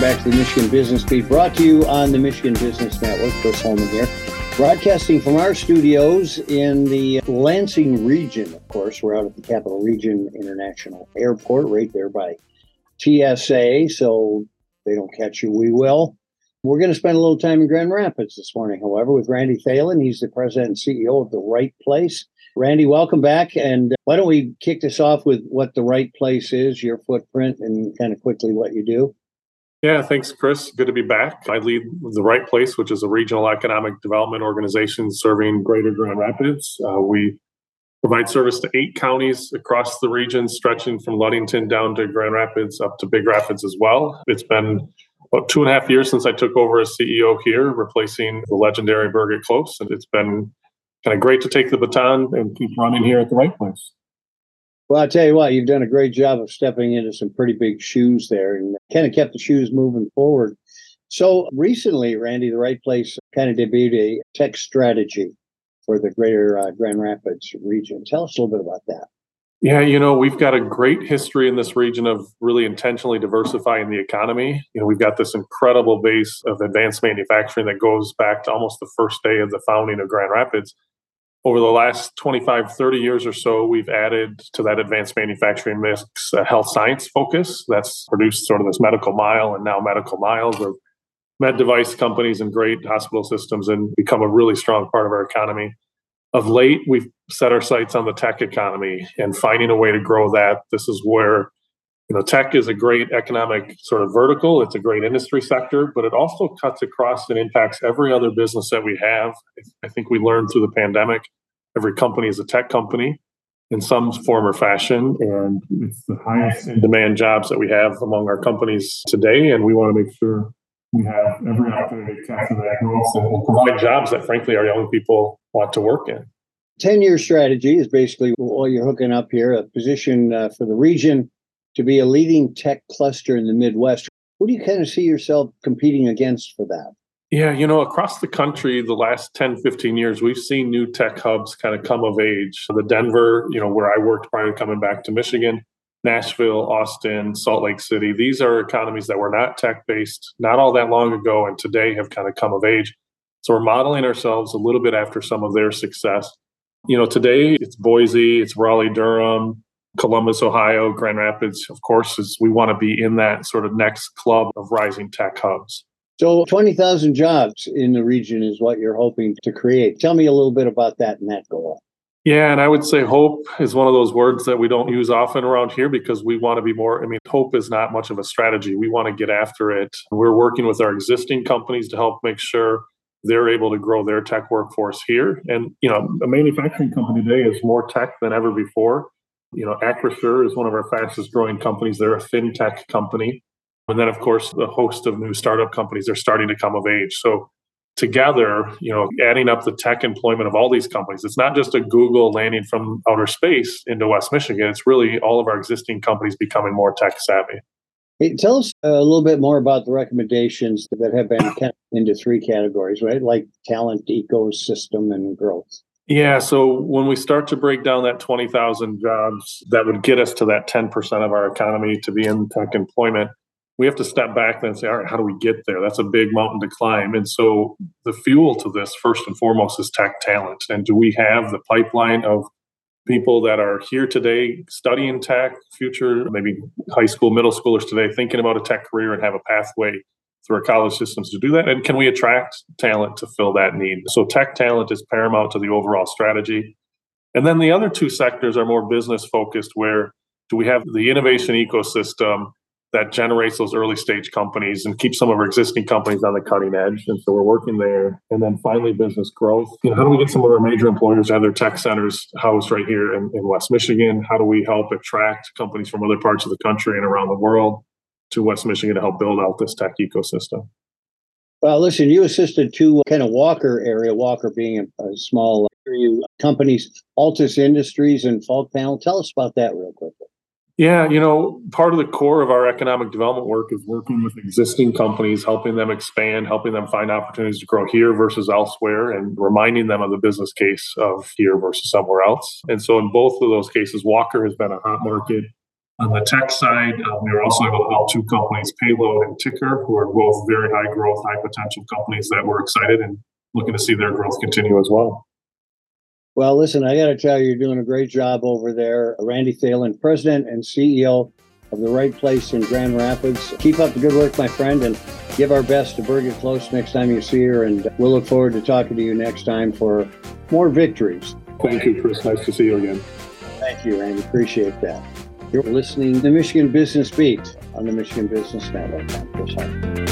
back to the Michigan Business Beat, brought to you on the Michigan Business Network. Chris Holman here, broadcasting from our studios in the Lansing region. Of course, we're out at the Capital Region International Airport, right there by TSA, so they don't catch you, we will. We're going to spend a little time in Grand Rapids this morning, however, with Randy Thelen. He's the president and CEO of The Right Place. Randy, welcome back. And why don't we kick this off with what The Right Place is, your footprint, and kind of quickly what you do? Yeah, thanks, Chris. Good to be back. I lead The Right Place, which is a regional economic development organization serving greater Grand Rapids. Uh, we provide service to eight counties across the region, stretching from Ludington down to Grand Rapids up to Big Rapids as well. It's been about two and a half years since I took over as CEO here, replacing the legendary Birgit Klohs. And it's been kind of great to take the baton and keep running here at the right place. Well, I tell you what, you've done a great job of stepping into some pretty big shoes there and kind of kept the shoes moving forward. So recently, Randy, the right place kind of debuted a tech strategy for the greater uh, Grand Rapids region. Tell us a little bit about that. Yeah, you know, we've got a great history in this region of really intentionally diversifying the economy. You know, we've got this incredible base of advanced manufacturing that goes back to almost the first day of the founding of Grand Rapids. Over the last 25, 30 years or so, we've added to that advanced manufacturing mix a health science focus that's produced sort of this medical mile and now medical miles of med device companies and great hospital systems and become a really strong part of our economy of late, we've set our sights on the tech economy and finding a way to grow that. This is where you know tech is a great economic sort of vertical. It's a great industry sector but it also cuts across and impacts every other business that we have. I think we learned through the pandemic every company is a tech company in some form or fashion and it's the highest in demand jobs that we have among our companies today and we want to make sure we have every opportunity to capture that growth and provide jobs that frankly our young people want to work in. 10 year strategy is basically what you're hooking up here a position uh, for the region to be a leading tech cluster in the Midwest. Who do you kind of see yourself competing against for that? Yeah, you know, across the country, the last 10, 15 years, we've seen new tech hubs kind of come of age. The Denver, you know, where I worked prior to coming back to Michigan, Nashville, Austin, Salt Lake City. These are economies that were not tech based not all that long ago and today have kind of come of age. So we're modeling ourselves a little bit after some of their success. You know, today it's Boise, it's Raleigh, Durham, Columbus, Ohio, Grand Rapids, of course, is we want to be in that sort of next club of rising tech hubs. So 20,000 jobs in the region is what you're hoping to create. Tell me a little bit about that and that goal. Yeah, and I would say hope is one of those words that we don't use often around here because we want to be more. I mean, hope is not much of a strategy. We want to get after it. We're working with our existing companies to help make sure they're able to grow their tech workforce here. And, you know, a manufacturing company today is more tech than ever before. You know, Acrisure is one of our fastest growing companies. They're a fintech company. And then, of course, the host of new startup companies are starting to come of age. So together, you know, adding up the tech employment of all these companies. It's not just a Google landing from outer space into West Michigan. It's really all of our existing companies becoming more tech savvy. Hey, tell us a little bit more about the recommendations that have been into three categories, right? Like talent, ecosystem, and growth. Yeah. So when we start to break down that 20,000 jobs, that would get us to that 10% of our economy to be in tech employment we have to step back and say, all right, how do we get there? That's a big mountain to climb. And so the fuel to this, first and foremost, is tech talent. And do we have the pipeline of people that are here today studying tech, future, maybe high school, middle schoolers today thinking about a tech career and have a pathway through our college systems to do that? And can we attract talent to fill that need? So tech talent is paramount to the overall strategy. And then the other two sectors are more business focused, where do we have the innovation ecosystem that generates those early stage companies and keeps some of our existing companies on the cutting edge. And so we're working there. And then finally, business growth. You know, how do we get some of our major employers to have their tech centers housed right here in, in West Michigan? How do we help attract companies from other parts of the country and around the world to West Michigan to help build out this tech ecosystem? Well, listen, you assisted two kind of Walker area, Walker being a, a small uh, uh, companies, Altus Industries and Falk Panel. Tell us about that real quickly. Yeah, you know, part of the core of our economic development work is working with existing companies, helping them expand, helping them find opportunities to grow here versus elsewhere, and reminding them of the business case of here versus somewhere else. And so, in both of those cases, Walker has been a hot market. On the tech side, uh, we are also able to help two companies, Payload and Ticker, who are both very high growth, high potential companies that we're excited and looking to see their growth continue as well. Well, listen, I got to tell you, you're doing a great job over there. Randy Thelen, President and CEO of the right place in Grand Rapids. Keep up the good work, my friend, and give our best to Birgit Klohs next time you see her. And we'll look forward to talking to you next time for more victories. Thank you, Chris. Nice to see you again. Thank you, Randy. Appreciate that. You're listening to Michigan Business Beat on the Michigan Business Network.